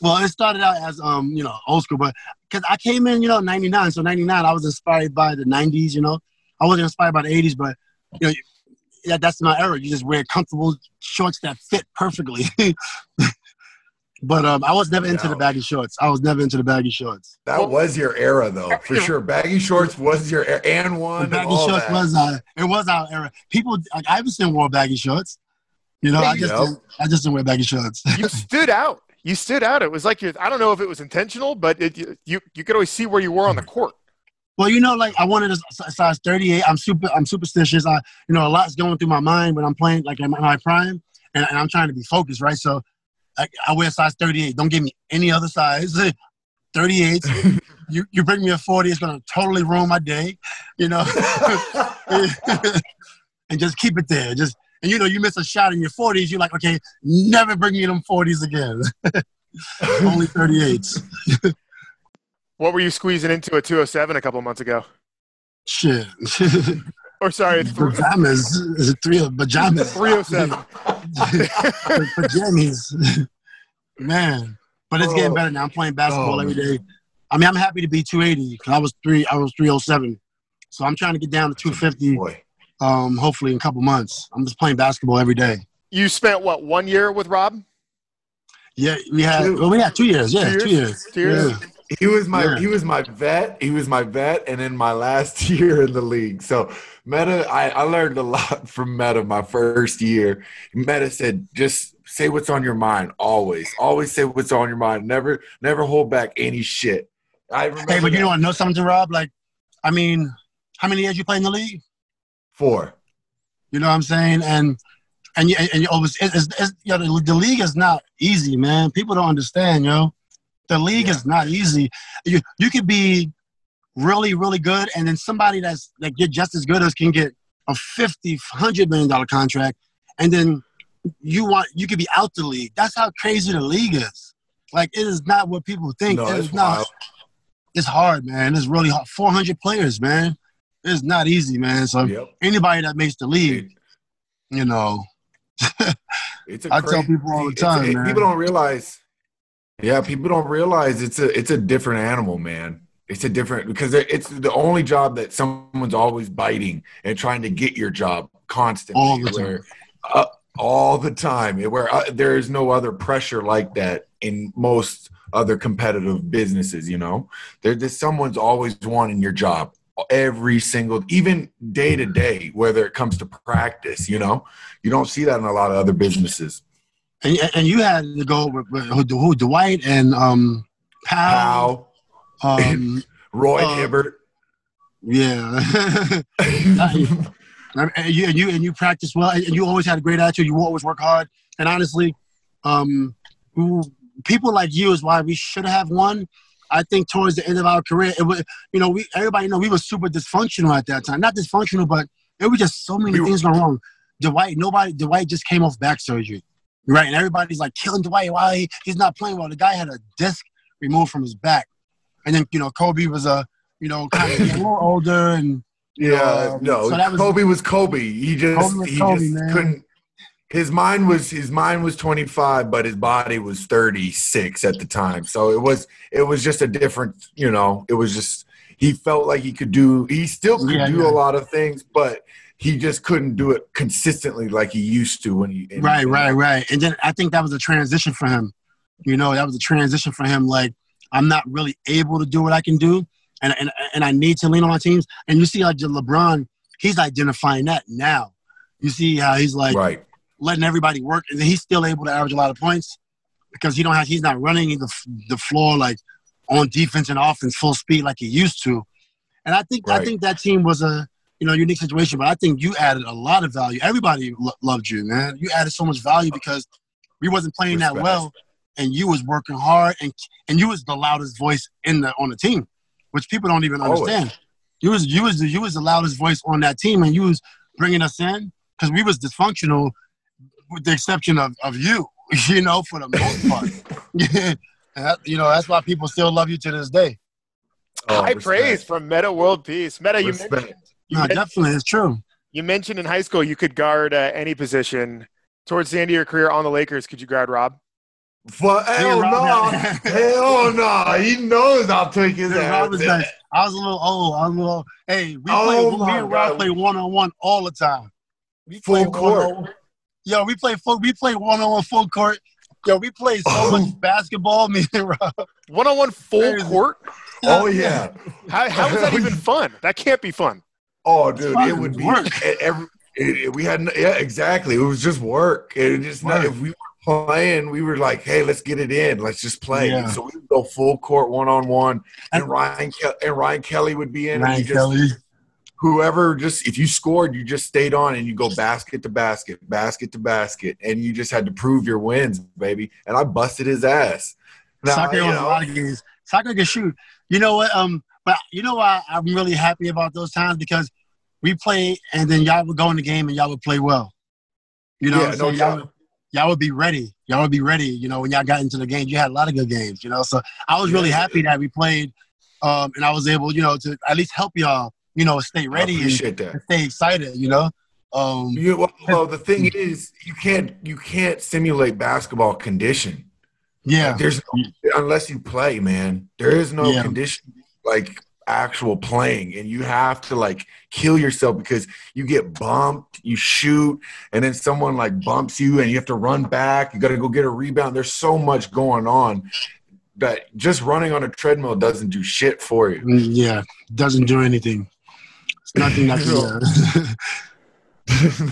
Well, it started out as um, you know, old school, but because I came in, you know, '99. So '99, I was inspired by the '90s. You know, I wasn't inspired by the '80s, but you know, yeah, that's my era. You just wear comfortable shorts that fit perfectly. but um, I was never into the baggy shorts. I was never into the baggy shorts. That was your era, though, for sure. Baggy shorts was your era, and one. baggy shorts that. was uh, it was our era. People like Iverson wore baggy shorts. You know, I just didn't, I just didn't wear baggy shorts. you stood out. You stood out. It was like you. I don't know if it was intentional, but it, you, you could always see where you were on the mm-hmm. court. Well, you know, like I wanted a size 38. I'm super, I'm superstitious. I, you know, a lot's going through my mind when I'm playing, like in my prime, and, and I'm trying to be focused, right? So, I, I wear size 38. Don't give me any other size. 38. you you bring me a 40, it's gonna totally ruin my day, you know. and just keep it there. Just and you know, you miss a shot in your 40s, you're like, okay, never bring me them 40s again. Only 38s. What were you squeezing into a 207 a couple months ago? Shit. or sorry, pajamas. Is it Three oh- pajamas. 307. pajamas. Man, but it's getting oh. better now. I'm playing basketball oh. every day. I mean, I'm happy to be 280 because I was three. I was 307. So I'm trying to get down to 250. Um, hopefully in a couple months. I'm just playing basketball every day. You spent what one year with Rob? Yeah, we had. Well, we had two years. Yeah, two years. Two years. Two years. Yeah. He was my yeah. he was my vet. He was my vet, and in my last year in the league. So Metta, I, I learned a lot from Metta my first year. Metta said, just say what's on your mind always. Always say what's on your mind. Never never hold back any shit. I remember. Hey, but you know what? Know something, Rob? Like, I mean, how many years you play in the league? Four. You know what I'm saying? And and you, and you oh, always it's, it's, it's, you know, the, the league is not easy, man. People don't understand, yo. The league yeah. is not easy. You you could be really really good, and then somebody that's that get just as good as can get a 50 hundred million dollar contract, and then you want you could be out the league. That's how crazy the league is. Like it is not what people think. No, it is not. It's hard, man. It's really hard. 400 players, man. It's not easy, man. So yep. anybody that makes the league, you know, it's I tell people all the time, man. People don't realize yeah, people don't realize it's a it's a different animal, man. It's a different because it's the only job that someone's always biting and trying to get your job constantly. All the time. Uh, all the time. Where uh, there is no other pressure like that in most other competitive businesses. You know, there's someone's always wanting your job every single, even day to day, whether it comes to practice. You know, you don't see that in a lot of other businesses. And, and you had to go with, with who, who Dwight and um, Powell, Powell, um, Roy uh, Hibbert. Yeah. and you and you and you practice well, and you always had a great attitude. You always work hard, and honestly, um, people like you is why we should have won. I think towards the end of our career, it was you know we everybody know we were super dysfunctional at that time. Not dysfunctional, but it was just so many things going wrong. Dwight, nobody, Dwight just came off back surgery, right? And everybody's like killing Dwight. Why he, he's not playing well? The guy had a disc removed from his back, and then you know Kobe was a you know kind of a little older and Yeah, um, no. so that was- Kobe was Kobe. He just Kobe he Kobe, just man. couldn't. His mind was his mind was 25, but his body was 36 at the time. So it was it was just a different, you know. It was just he felt like he could do. He still could Yeah, do yeah. a lot of things, but he just couldn't do it consistently like he used to when he. Right, and- right, right. And then I think that was a transition for him. You know, that was a transition for him. Like, I'm not really able to do what I can do, and and and I need to lean on my teams. And you see, like LeBron, he's identifying that now. You see how he's like Right. Letting everybody work, and he's still able to average a lot of points because he don't have he's not running the the floor like on defense and offense full speed like he used to. And I think I think that team was a you know unique situation, but I think you added a lot of value. Everybody lo- loved you, man. You added so much value because we wasn't playing that well, and you was working hard, and and you was the loudest voice in the on the team, which people don't even Always. understand. You was you was the, you was the loudest voice on that team, and you was bringing us in because we was dysfunctional, with the exception of, of you. You know, for the most part. That- you know, that's why people still love you to this day. Oh, High respect. praise from Metta World Peace. Metta, you mentioned, you, No, mentioned, definitely, it's true. you mentioned in high school you could guard uh, any position. Towards the end of your career on the Lakers, could you guard Rob? For, hell Rob no, had- hell no. He knows I'll take his Yeah, ass. Rob was nice. I was a little old. I was a little. Hey, we Oh play. Me and Rob play one on one all the time. We Full play court. One-on-one. Yo, we play full. We play one on one full court. Yo, we play so Oh. much basketball. Me and Rob. One on one full Crazy. court? Oh yeah. How, how is that even fun? That can't be fun. Oh, dude, it would be every. It, it- we had no- yeah, exactly. It was just work. It just not, if we were playing, we were like, hey, let's get it in. Let's just play. Yeah. So we would go full court one on one, and And- Ryan Ke- and Ryan Kelly would be in. and Ryan you just, Kelly. Whoever just if you scored, you just stayed on and you go basket to basket, basket to basket, and you just had to prove your wins, baby. And I busted his ass. Now, Sacre you on a lot of games. Sacre can shoot. You know what? Um, but you know why I'm really happy about those times because we play and then y'all would go in the game and y'all would play well. You know, Yeah, no y'all, would, y'all would be ready. Y'all would be ready. You know, when y'all got into the game, you had a lot of good games. You know, so I was really happy that we played, um, and I was able, you know, to at least help y'all, you know, stay ready and, and stay excited. You know, um, You, well, well, the thing is, you can't you can't simulate basketball condition. yeah, There's no, unless you play, man. There is no Yeah. condition like actual playing, and you have to like kill yourself because you get bumped, you shoot, and then someone like bumps you, and you have to run back. You got to go get a rebound. There's so much going on that just running on a treadmill doesn't do shit for you. Mm, yeah, doesn't do anything. It's nothing uh,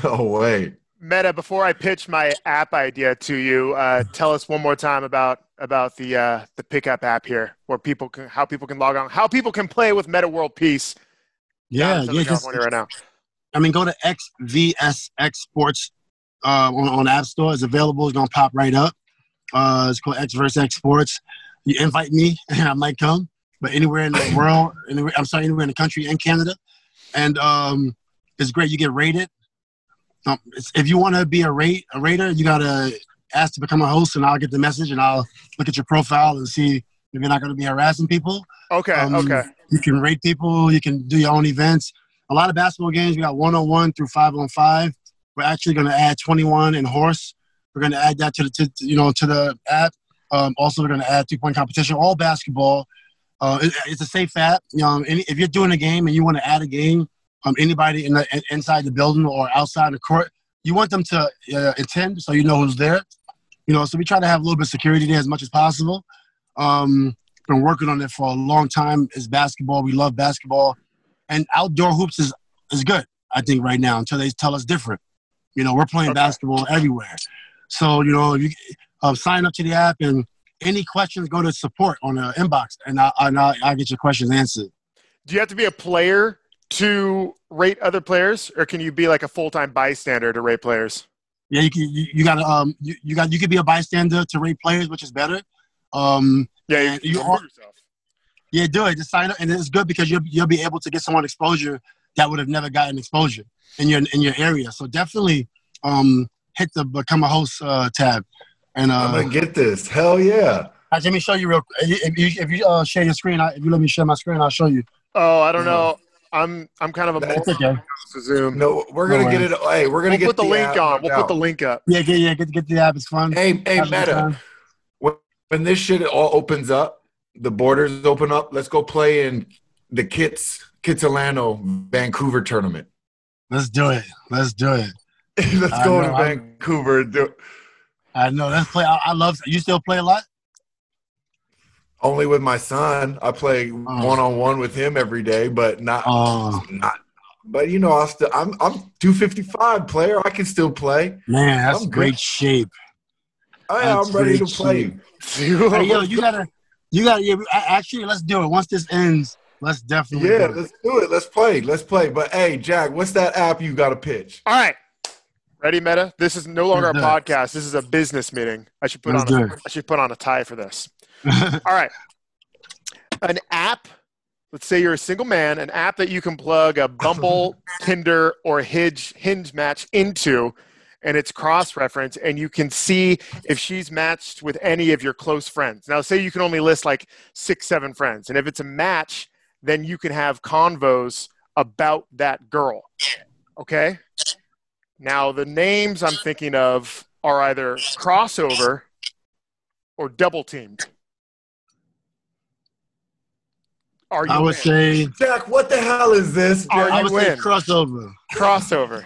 no way. Metta, before I pitch my app idea to you, uh, tell us one more time about about the uh, the pickup app here, where people can how people can log on, how people can play with Metta World Peace. yeah, down in Southern yeah. California right now. I mean, go to XVSX Sports uh, on, on App Store. It's available. It's gonna pop right up. Uh, it's called X versus X Sports. You invite me, and I might come. But anywhere in the world, anywhere, I'm sorry, anywhere in the country and Canada, and um, it's great. You get rated. Um, it's, if you want to be a rate a rater, you gotta ask to become a host, and I'll get the message, and I'll look at your profile and see if you're not going to be harassing people. Okay, Um, okay. You can rate people. You can do your own events. A lot of basketball games. We got one on one through five on five. We're actually going to add 21 and horse. We're going to add that to the to, you know to the app. Um, also, we're going to add two point competition. All basketball. Uh, it- it's a safe app. You know, any, if you're doing a game and you want to add a game, um, anybody in the in- inside the building or outside the court, you want them to uh, attend so you know who's there. You know, so we try to have a little bit of security there as much as possible. Um, been working on it for a long time. It's basketball. We love basketball, and outdoor hoops is is good. I think right now until they tell us different. You know, we're playing okay. basketball everywhere. So you know, you uh, sign up to the app and any questions go to support on the inbox, and I and I, I get your questions answered. Do you have to be a player to rate other players, or can you be like a full time bystander to rate players? Yeah, you can. You, you got. Um, you, you got. You could be a bystander to rate players, which is better. Um, yeah, you, you are, yourself. Yeah, do it. Just sign up, and it's good because you'll you'll be able to get someone exposure that would have never gotten exposure in your in your area. So definitely um, hit the become a host uh, tab. And uh, I'm gonna get this. Hell yeah! Right, let me show you real. If you, if you uh, share your screen, I, if you let me share my screen, I'll show you. Oh, I don't know. I'm I'm kind of a That's okay. Zoom. No, we're gonna no get it. Hey, we're gonna we'll get put the, the link on. We'll put the link up. Yeah, yeah, yeah, get get the app. It's fun. Hey, hey, Metta. When, when this shit all opens up, the borders open up. Let's go play in the Kits Kitsilano Vancouver tournament. Let's do it. Let's do it. Let's I go know, to Vancouver and do. I know. Let's play. I, I love. You still play a lot? Only with my son. I play one on one with him every day, but not oh. not. But you know, I still, I'm I'm 255 player. I can still play. Man, that's I'm great good. shape. Oh, yeah, I'm ready to play. hey, yo, you gotta, you gotta. Yeah, actually, let's do it. Once this ends, let's definitely. Yeah, let's do it. Let's play. Let's play. But hey, Jack, what's that app you got to pitch? All right. Ready, Metta? This is no longer a podcast. This is a business meeting. I should put Let's on. A, I should put on a tie for this. All right. An app, let's say you're a single man, an app that you can plug a Bumble, Tinder, or Hinge, Hinge match into, and it's cross reference, and you can see if she's matched with any of your close friends. Now, say you can only list like six, seven friends, and if it's a match, then you can have convos about that girl. Okay? Now, the names I'm thinking of are either crossover or double teamed. Are you I would in? say Jack. What the hell is this? Are I you would say in? crossover. crossover?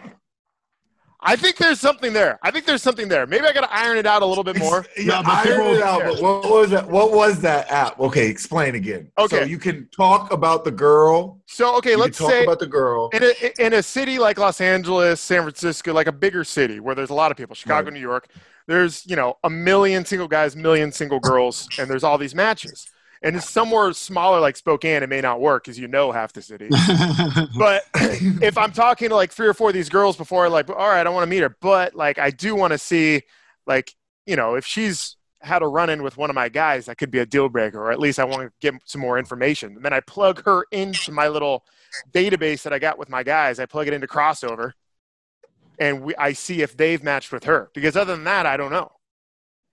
I think there's something there. I think there's something there. Maybe I got to iron it out a little bit more. yeah, but iron it out. But what was that? What was that app? Okay, explain again. Okay, so you can talk about the girl. So okay, you let's talk say about the girl in a in a city like Los Angeles, San Francisco, like a bigger city where there's a lot of people, Chicago, Right. New York. There's you know a million single guys, million single girls, and there's all these matches. And it's somewhere smaller like Spokane, it may not work because you know half the city. but if I'm talking to like three or four of these girls before, like, all right, I want to meet her, but like I do want to see, like, you know, if she's had a run in with one of my guys, that could be a deal breaker, or at least I want to get some more information. And then I plug her into my little database that I got with my guys. I plug it into crossover, and we, I see if they've matched with her. Because other than that, I don't know.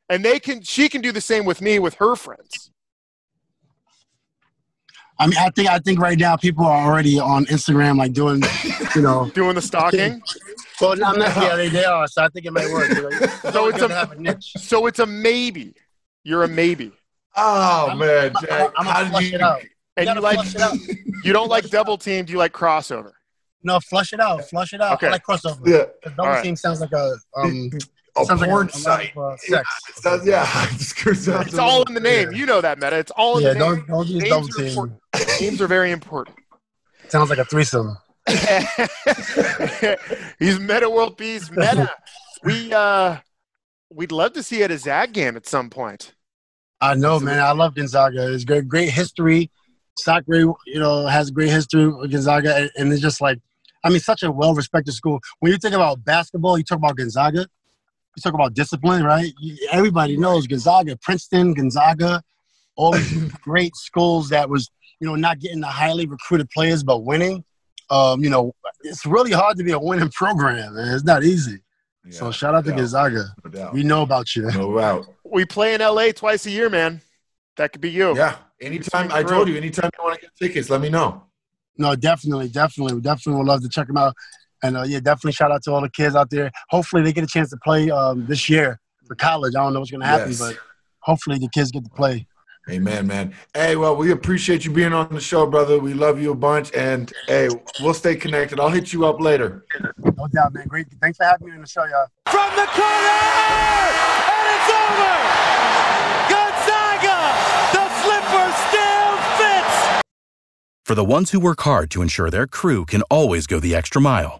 And they can, she can do the same with me with her friends. I mean, I think I think right now people are already on Instagram, like doing, you know, doing the stalking. Well, I'm not. Yeah, they, they are. So I think it might work. You so it's a, have a niche. so it's a maybe. You're a maybe. Oh I'm- man, I'm- Jack, I'm how gonna did flush you? it out. And gotta you like it out. you don't like double team. Do You like crossover. No, flush it out. Flush it out. Okay. I like crossover. Yeah, double All right. team sounds like a um. a sounds porn a, a site. of, uh, sex. it sounds- yeah, it It's all little- in the name. yeah. You know that, Metta. It's all in Yeah, the don't name. don't use Names double are team. important. Names are very important. Sounds like a threesome. He's Metta World Peace. Metta. We uh, we'd love to see you at a Zag game at some point. I know, man. I love Gonzaga. It's great, great history. Sacre, you know, has great history with Gonzaga, and, and it's just like, I mean, such a well-respected school. When you think about basketball, you talk about Gonzaga. You talk about discipline, right? Everybody knows Gonzaga, Princeton, Gonzaga, all these great schools that was, you know, not getting the highly recruited players, but winning. Um, you know, it's really hard to be a winning program, man. It's not easy. so shout out to doubt, Gonzaga. No doubt. We know about you. No doubt. We play in LA twice a year, man. That could be you. Yeah. Anytime I told you, anytime you want to get tickets, let me know. No, definitely, definitely, we definitely would love to check them out. And uh, yeah, definitely shout out to all the kids out there. Hopefully, they get a chance to play um, this year for college. I don't know what's going to happen, Yes. but hopefully, the kids get to play. Amen, man. Hey, well, we appreciate you being on the show, brother. We love you a bunch, and hey, we'll stay connected. I'll hit you up later. No doubt, man. Great. Thanks for having me on the show, y'all. From the corner, and it's over. Gonzaga, the slipper still fits. For the ones who work hard to ensure their crew can always go the extra mile,